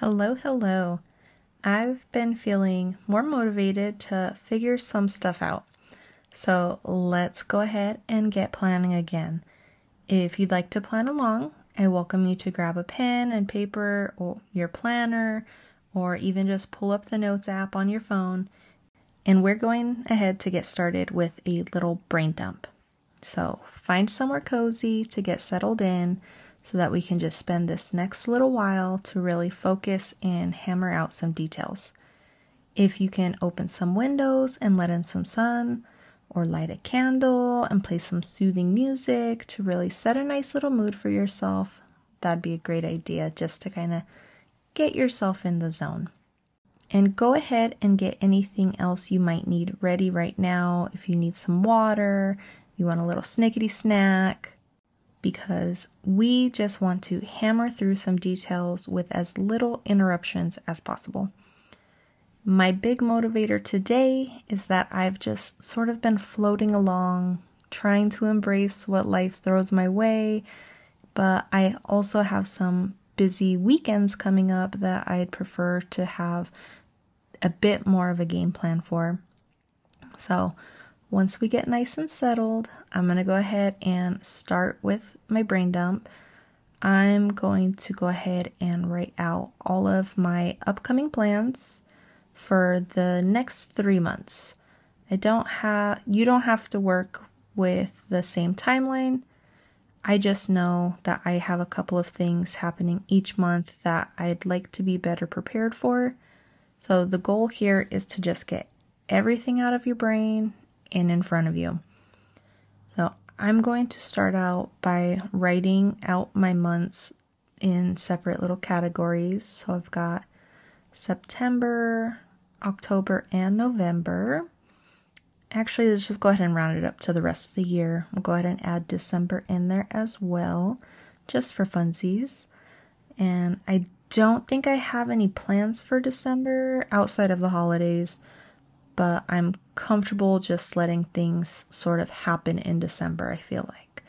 Hello, hello. I've been feeling more motivated to figure some stuff out. So let's go ahead and get planning again. If you'd like to plan along, I welcome you to grab a pen and paper or your planner, or even just pull up the Notes app on your phone. And we're going ahead to get started with a little brain dump. So find somewhere cozy to get settled in so that we can just spend this next little while to really focus and hammer out some details. If you can open some windows and let in some sun, or light a candle and play some soothing music to really set a nice little mood for yourself, that'd be a great idea just to kind of get yourself in the zone. And go ahead and get anything else you might need ready right now. If you need some water, you want a little snickety snack, because we just want to hammer through some details with as little interruptions as possible. My big motivator today is that I've just sort of been floating along, trying to embrace what life throws my way, but I also have some busy weekends coming up that I'd prefer to have a bit more of a game plan for. So, once we get nice and settled, I'm going to go ahead and start with my brain dump. I'm going to go ahead and write out all of my upcoming plans for the next three months. I don't have, you don't have to work with the same timeline. I just know that I have a couple of things happening each month that I'd like to be better prepared for. So the goal here is to just get everything out of your brain and in front of you. So I'm going to start out by writing out my months in separate little categories. So I've got September, October, and November. Actually, let's just go ahead and round it up to the rest of the year. We'll go ahead and add December in there as well, just for funsies. And I don't think I have any plans for December outside of the holidays but I'm comfortable just letting things sort of happen in December, I feel like.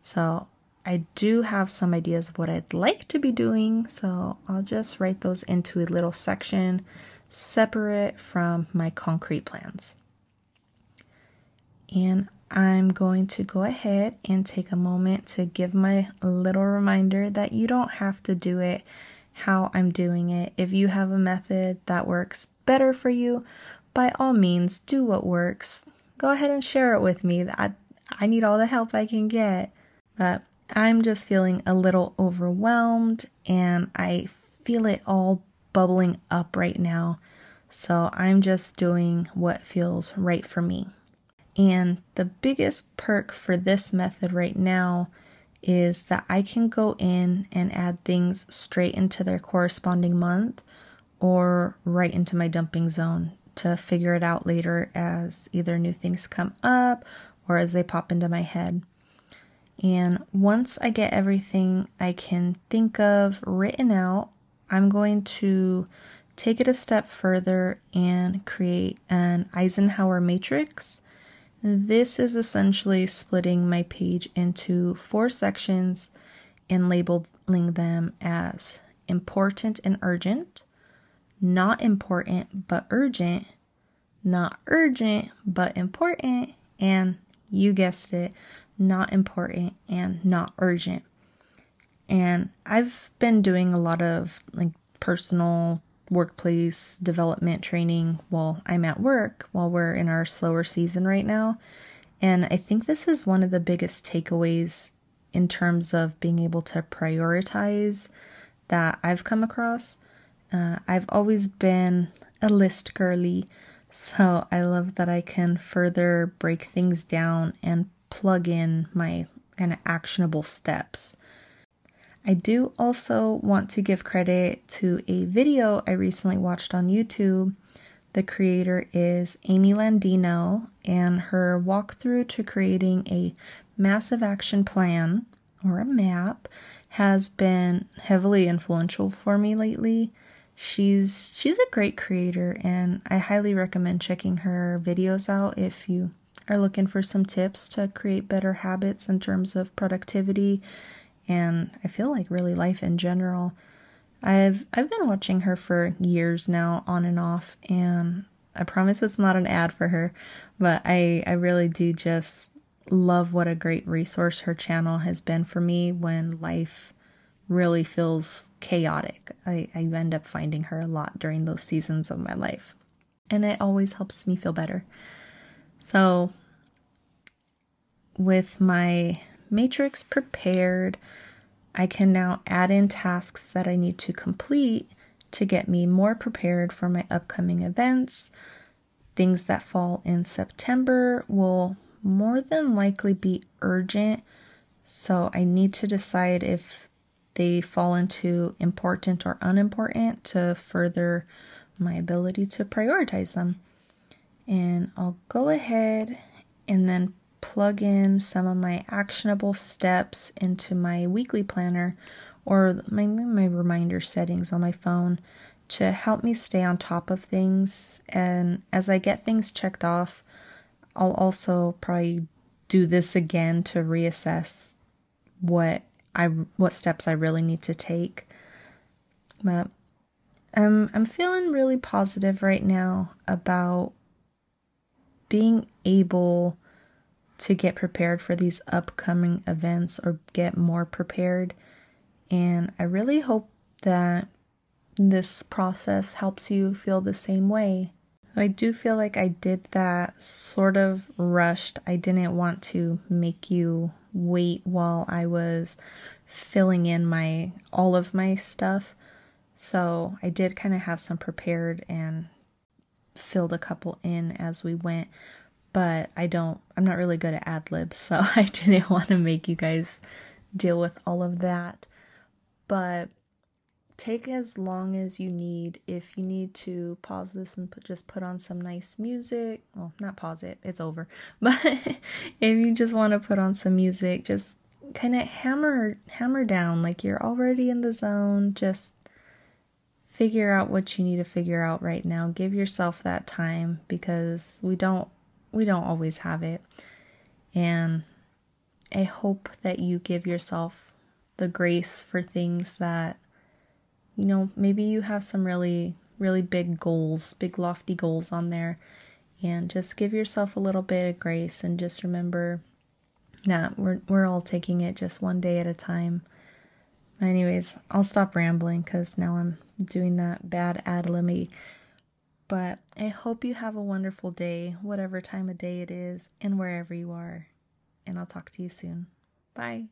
So I do have some ideas of what I'd like to be doing, so I'll just write those into a little section separate from my concrete plans. And I'm going to go ahead and take a moment to give my little reminder that you don't have to do it how I'm doing it. If you have a method that works better for you, by all means, do what works. Go ahead and share it with me. I, I need all the help I can get. But I'm just feeling a little overwhelmed and I feel it all bubbling up right now. So I'm just doing what feels right for me. And the biggest perk for this method right now is that I can go in and add things straight into their corresponding month or right into my dumping zone to figure it out later as either new things come up or as they pop into my head. And once I get everything I can think of written out, I'm going to take it a step further and create an Eisenhower matrix. This is essentially splitting my page into four sections and labeling them as important and urgent, not important but urgent, not urgent but important, and you guessed it, not important and not urgent. And I've been doing a lot of like personal workplace development training while I'm at work, while we're in our slower season right now. And I think this is one of the biggest takeaways in terms of being able to prioritize that I've come across. Uh, I've always been a list girly, so I love that I can further break things down and plug in my kind of actionable steps. I do also want to give credit to a video I recently watched on YouTube. The creator is Amy Landino, and her walkthrough to creating a massive action plan or a map has been heavily influential for me lately. She's she's a great creator and I highly recommend checking her videos out if you are looking for some tips to create better habits in terms of productivity and I feel like really life in general. I've I've been watching her for years now on and off and I promise it's not an ad for her, but I I really do just love what a great resource her channel has been for me when life really feels chaotic. I, I end up finding her a lot during those seasons of my life. And it always helps me feel better. So, with my matrix prepared, I can now add in tasks that I need to complete to get me more prepared for my upcoming events. Things that fall in September will more than likely be urgent, so I need to decide if they fall into important or unimportant to further my ability to prioritize them. And I'll go ahead and then plug in some of my actionable steps into my weekly planner or my, my reminder settings on my phone to help me stay on top of things. And as I get things checked off, I'll also probably do this again to reassess what I what steps I really need to take. But I'm I'm feeling really positive right now about being able to get prepared for these upcoming events or get more prepared. And I really hope that this process helps you feel the same way. I do feel like I did that sort of rushed. I didn't want to make you wait while I was filling in my all of my stuff. So I did kind of have some prepared and filled a couple in as we went but I don't, I'm not really good at ad libs, so I didn't want to make you guys deal with all of that. But take as long as you need. If you need to pause this and put, just put on some nice music, well, not pause it, it's over. But if you just want to put on some music, just kind of hammer hammer down like you're already in the zone. Just figure out what you need to figure out right now. Give yourself that time because we don't we don't always have it. And I hope that you give yourself the grace for things that, you know, maybe you have some really, really big goals, big lofty goals on there. And just give yourself a little bit of grace and just remember that we're, we're all taking it just one day at a time. Anyways, I'll stop rambling because now I'm doing that bad ad lib but I hope you have a wonderful day, whatever time of day it is, and wherever you are. And I'll talk to you soon. Bye.